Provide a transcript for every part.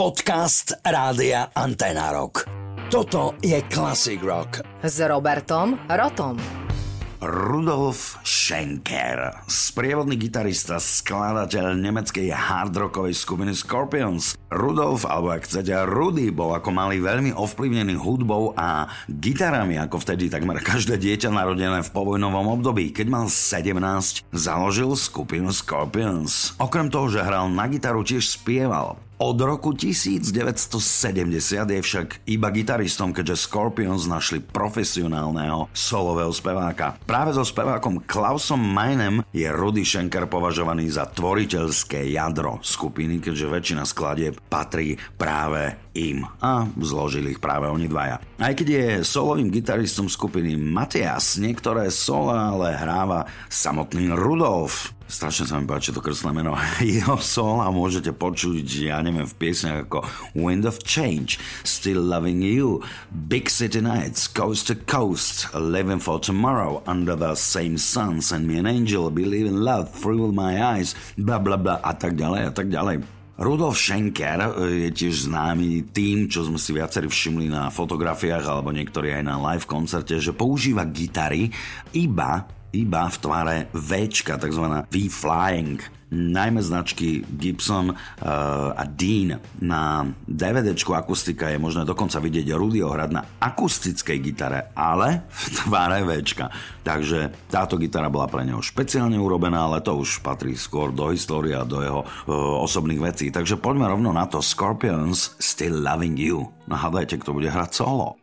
Podcast Rádia Antena Rock. Toto je Classic Rock. S Robertom Rotom. Rudolf Schenker, sprievodný gitarista, skladateľ nemeckej hardrockovej skupiny Scorpions. Rudolf, alebo ak chcete, Rudy, bol ako malý veľmi ovplyvnený hudbou a gitarami, ako vtedy takmer každé dieťa narodené v povojnovom období. Keď mal 17, založil skupinu Scorpions. Okrem toho, že hral na gitaru, tiež spieval. Od roku 1970 je však iba gitaristom, keďže Scorpions našli profesionálneho solového speváka. Práve so spevákom Klausom Mainem je Rudy Schenker považovaný za tvoriteľské jadro skupiny, keďže väčšina skladieb patrí práve im a zložili ich práve oni dvaja. Aj keď je solovým gitaristom skupiny Matias, niektoré sola ale hráva samotný Rudolf. Strašne sa mi páči to krstné meno. Jeho sola môžete počuť, ja neviem, v piesniach ako Wind of Change, Still Loving You, Big City Nights, Coast to Coast, Living for Tomorrow, Under the Same Sun, Send Me an Angel, Believe in Love, Through My Eyes, bla bla bla a tak ďalej a tak ďalej. Rudolf Schenker e, je tiež známy tým, čo sme si viacerí všimli na fotografiách alebo niektorí aj na live koncerte, že používa gitary iba iba v tvare V, tzv. V-Flying najmä značky Gibson uh, a Dean. Na DVD akustika je možné dokonca vidieť Rudyho hrať na akustickej gitare, ale v tváre Včka. Takže táto gitara bola pre neho špeciálne urobená, ale to už patrí skôr do histórie a do jeho uh, osobných vecí. Takže poďme rovno na to Scorpions Still Loving You. Nahádajte, kto bude hrať solo.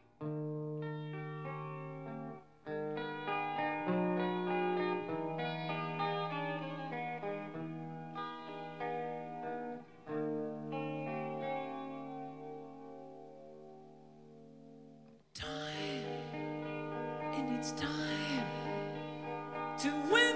It's time to win.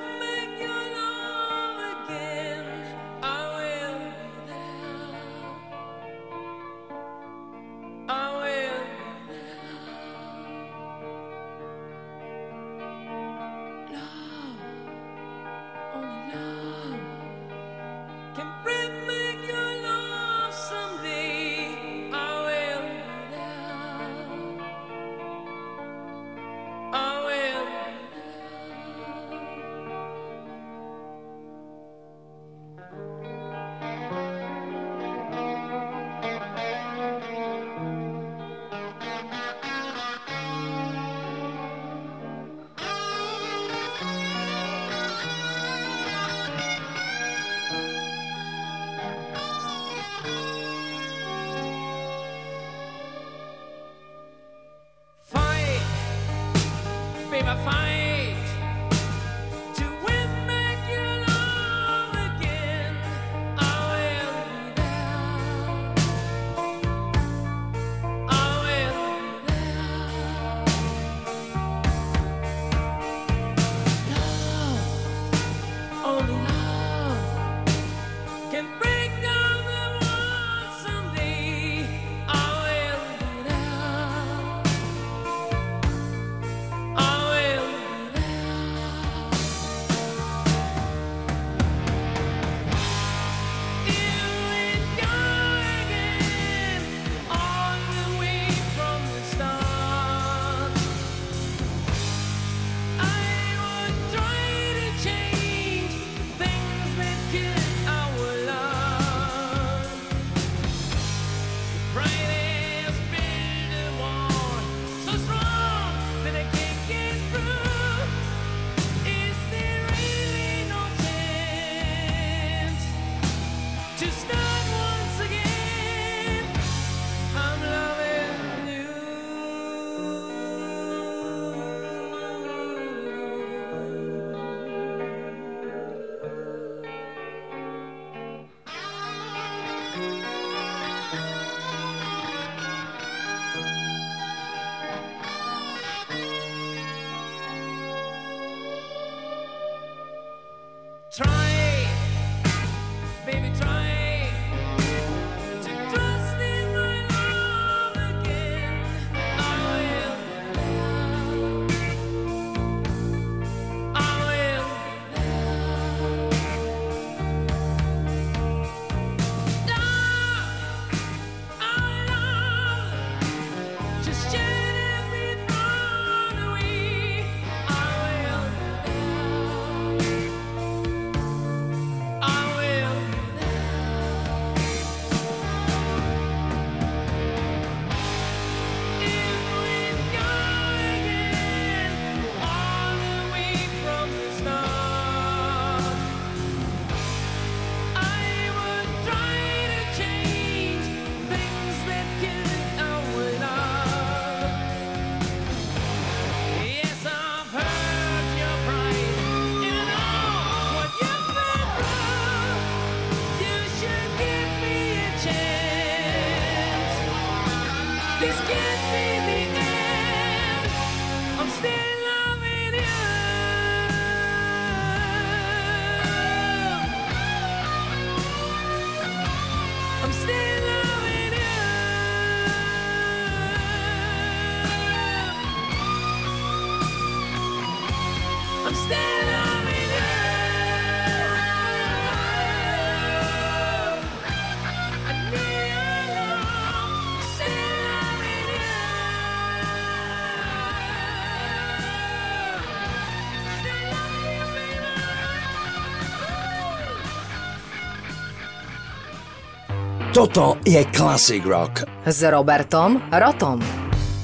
Toto je Classic Rock. S Robertom Rotom.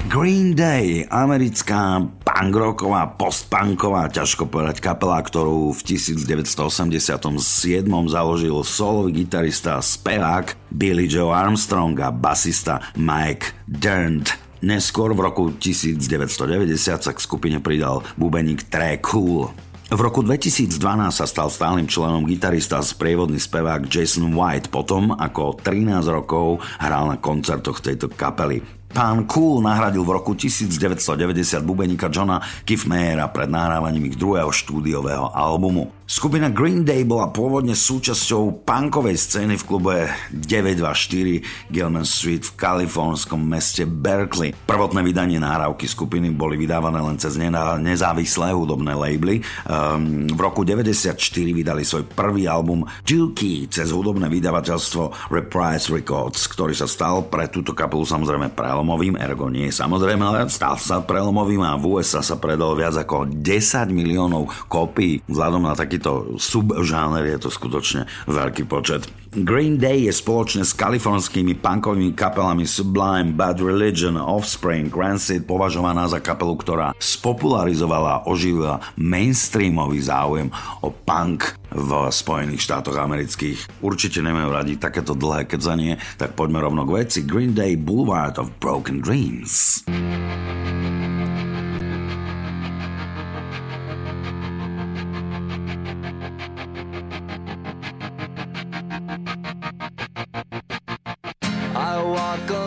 Green Day, americká punkrocková, postpunková, ťažko povedať kapela, ktorú v 1987 založil solový gitarista a spevák Billy Joe Armstrong a basista Mike Dirnt. Neskôr v roku 1990 sa k skupine pridal bubeník Trey Cool. V roku 2012 sa stal stálym členom gitarista a sprievodný spevák Jason White potom, ako 13 rokov hral na koncertoch tejto kapely. Pán Cool nahradil v roku 1990 bubeníka Johna Kiffmeyera pred nahrávaním ich druhého štúdiového albumu. Skupina Green Day bola pôvodne súčasťou punkovej scény v klube 924 Gilman Street v kalifornskom meste Berkeley. Prvotné vydanie nahrávky skupiny boli vydávané len cez nezávislé hudobné labely. Um, v roku 94 vydali svoj prvý album Juki cez hudobné vydavateľstvo Reprise Records, ktorý sa stal pre túto kapelu samozrejme prelomovým, ergo nie samozrejme, ale stal sa prelomovým a v USA sa predal viac ako 10 miliónov kópií vzhľadom na taký takýto subžáner je to skutočne veľký počet. Green Day je spoločne s kalifornskými punkovými kapelami Sublime, Bad Religion, Offspring, Rancid považovaná za kapelu, ktorá spopularizovala a oživila mainstreamový záujem o punk v Spojených štátoch amerických. Určite nemajú radi takéto dlhé kedzanie, tak poďme rovno k veci. Green Day Boulevard of Broken Dreams. walk alone.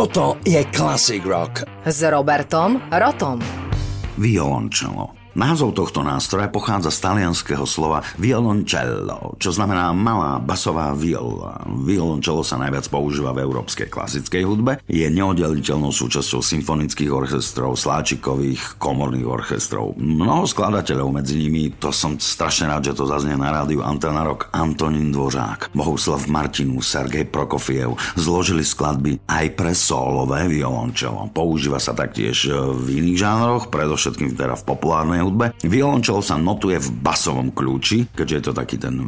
Toto je Classic Rock. S Robertom Rotom. Violončelo. Názov tohto nástroja pochádza z talianského slova violoncello, čo znamená malá basová viola. Violoncello sa najviac používa v európskej klasickej hudbe, je neoddeliteľnou súčasťou symfonických orchestrov, sláčikových, komorných orchestrov. Mnoho skladateľov medzi nimi, to som strašne rád, že to zaznie na rádiu Antena Rock, Antonín Dvořák, Bohuslav Martinu, Sergej Prokofiev zložili skladby aj pre solové violončelo. Používa sa taktiež v iných žánroch, predovšetkým teda v populárnej hudbe. Violončelo sa notuje v basovom kľúči, keďže je to taký ten e,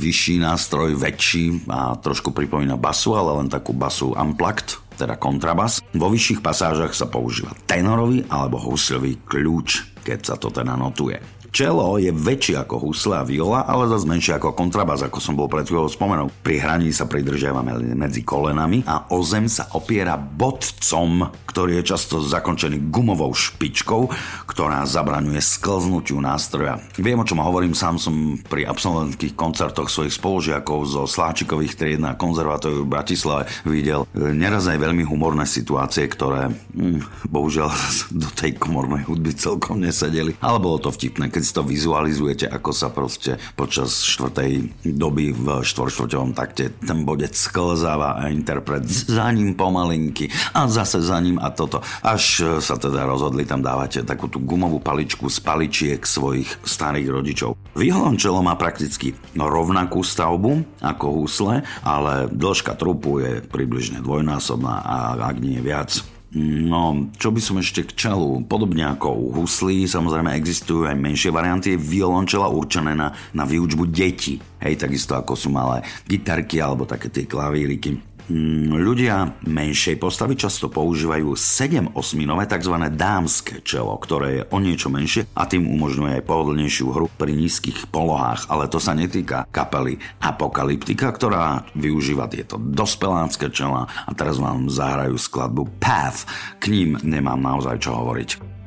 vyšší nástroj, väčší a trošku pripomína basu, ale len takú basu unplugged teda kontrabas. Vo vyšších pasážach sa používa tenorový alebo husľový kľúč, keď sa to teda notuje. Čelo je väčšie ako husle a viola, ale zase menšie ako kontrabas, ako som bol pred chvíľou spomenul. Pri hraní sa pridržiavame medzi kolenami a o zem sa opiera bodcom, ktorý je často zakončený gumovou špičkou, ktorá zabraňuje sklznutiu nástroja. Viem, o čom hovorím, sám som pri absolventských koncertoch svojich spolužiakov zo Sláčikových tried na konzervatóriu v Bratislave videl e, neraz aj veľmi humorné situácie, ktoré hm, bohužiaľ do tej komornej hudby celkom nesedeli, ale bolo to vtipné, keď si to vizualizujete, ako sa proste počas štvrtej doby v štvorštvrťovom takte ten bodec sklzáva a interpret za ním pomalinky a zase za ním a toto. Až sa teda rozhodli tam dávať takú tú gumovú paličku z paličiek svojich starých rodičov. Violončelo má prakticky rovnakú stavbu ako husle, ale dĺžka trupu je približne dvojnásobná a ak nie viac. No, čo by som ešte k čelu? Podobne ako u huslí, samozrejme existujú aj menšie varianty violončela určené na, na výučbu detí. Hej, takisto ako sú malé gitarky alebo také tie klavíriky. Mm, Ľudia menšej postavy často používajú 7-osminové tzv. dámske čelo, ktoré je o niečo menšie a tým umožňuje aj pohodlnejšiu hru pri nízkych polohách, ale to sa netýka kapely Apokalyptika, ktorá využíva tieto dospelácké čela a teraz vám zahrajú skladbu Path. K ním nemám naozaj čo hovoriť.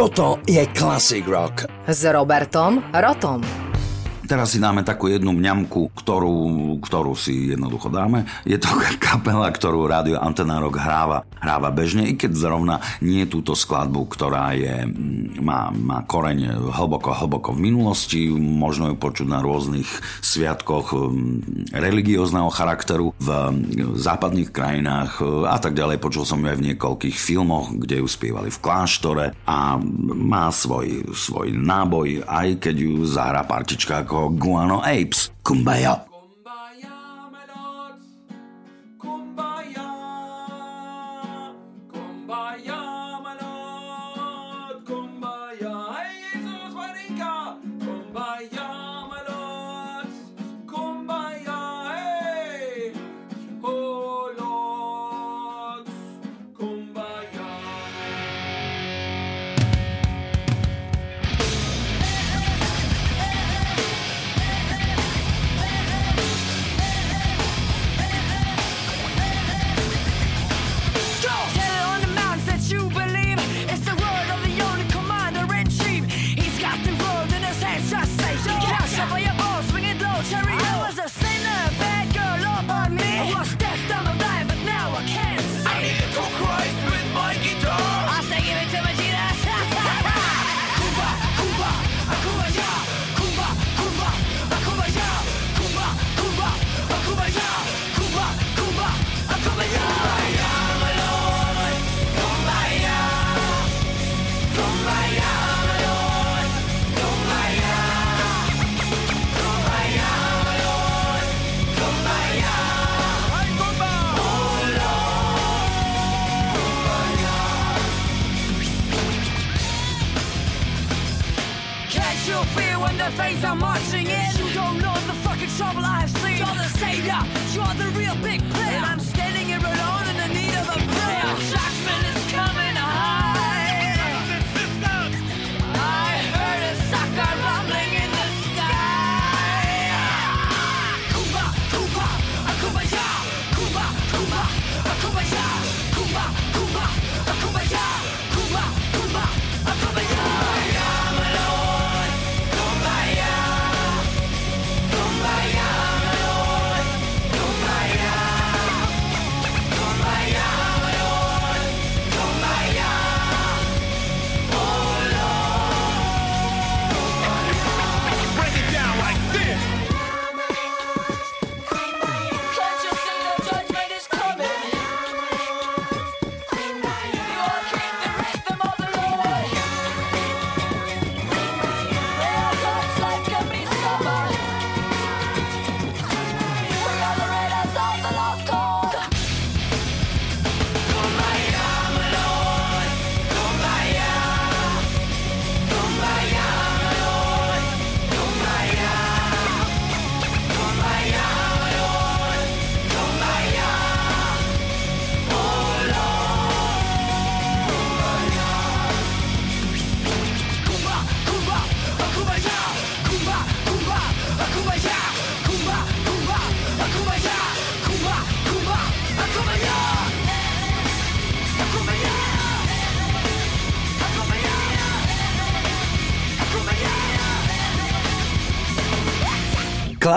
Toto je Classic Rock. S Robertom Rotom. Teraz si dáme takú jednu mňamku, ktorú, ktorú si jednoducho dáme. Je to kapela, ktorú rádio Antenárok hráva, hráva bežne, i keď zrovna nie túto skladbu, ktorá je, mm, má, má koreň hlboko, hlboko v minulosti, možno ju počuť na rôznych sviatkoch mm, religiózneho charakteru v západných krajinách a tak ďalej. Počul som ju aj v niekoľkých filmoch, kde ju spievali v kláštore a má svoj, svoj náboj, aj keď ju zahrá partička ako Guano Apes. Kumbaya. you in the face, I'm marching in. You don't know the fucking trouble I've seen. You're the savior, you're the real big player. And I'm standing here alone in the need of a prayer. Judgment